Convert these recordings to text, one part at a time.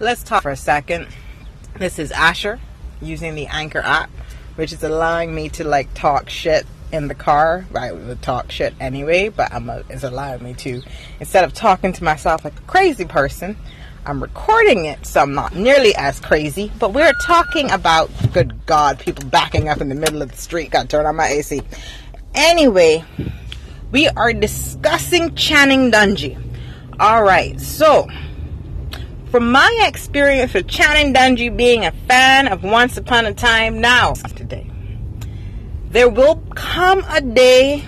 let's talk for a second. This is Asher using the Anchor app, which is allowing me to like talk shit in the car. I would talk shit anyway, but I'm a, it's allowing me to instead of talking to myself like a crazy person. I'm recording it, so I'm not nearly as crazy. But we're talking about, good God, people backing up in the middle of the street. Got to turn on my AC. Anyway, we are discussing Channing Dungey. All right, so from my experience with Channing Dungey being a fan of Once Upon a Time, now today, there will come a day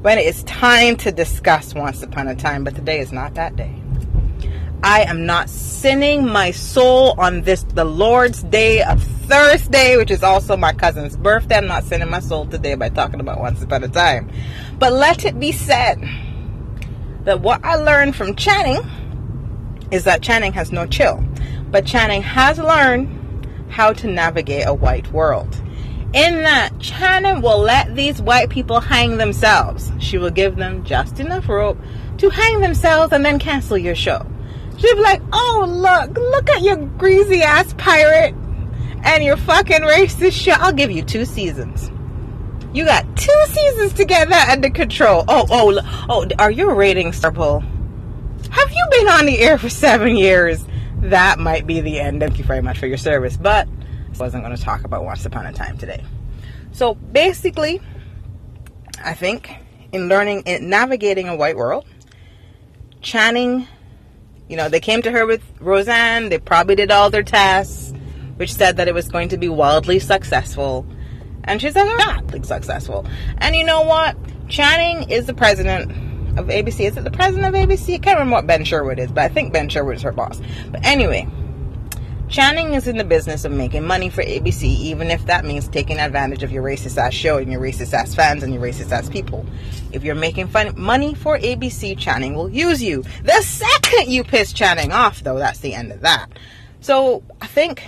when it is time to discuss Once Upon a Time, but today is not that day. I am not sinning my soul on this, the Lord's Day of Thursday, which is also my cousin's birthday. I'm not sinning my soul today by talking about Once Upon a Time. But let it be said that what I learned from Channing is that Channing has no chill. But Channing has learned how to navigate a white world. In that, Channing will let these white people hang themselves. She will give them just enough rope to hang themselves and then cancel your show. She'll be like, oh, look, look at your greasy ass pirate and your fucking racist shit. I'll give you two seasons. You got two seasons to get that under control. Oh, oh, oh, are you rating Starpole? Have you been on the air for seven years? That might be the end. Thank you very much for your service. But I wasn't going to talk about Once Upon a Time today. So basically, I think in learning, in navigating a white world, Channing you know, they came to her with Roseanne. They probably did all their tests, which said that it was going to be wildly successful. And she said, not successful. And you know what? Channing is the president of ABC. Is it the president of ABC? I can't remember what Ben Sherwood is, but I think Ben Sherwood is her boss. But anyway, Channing is in the business of making money for ABC, even if that means taking advantage of your racist ass show and your racist ass fans and your racist ass people. If you're making fun- money for ABC, Channing will use you. The second you piss Channing off, though, that's the end of that. So I think,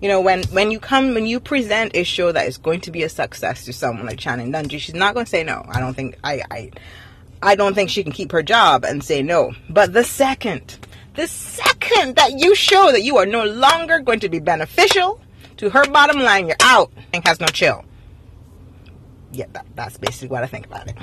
you know, when when you come when you present a show that is going to be a success to someone like Channing Dungey, she's not going to say no. I don't think I I I don't think she can keep her job and say no. But the second the second that you show that you are no longer going to be beneficial to her bottom line, you're out and has no chill. Yeah, that, that's basically what I think about it.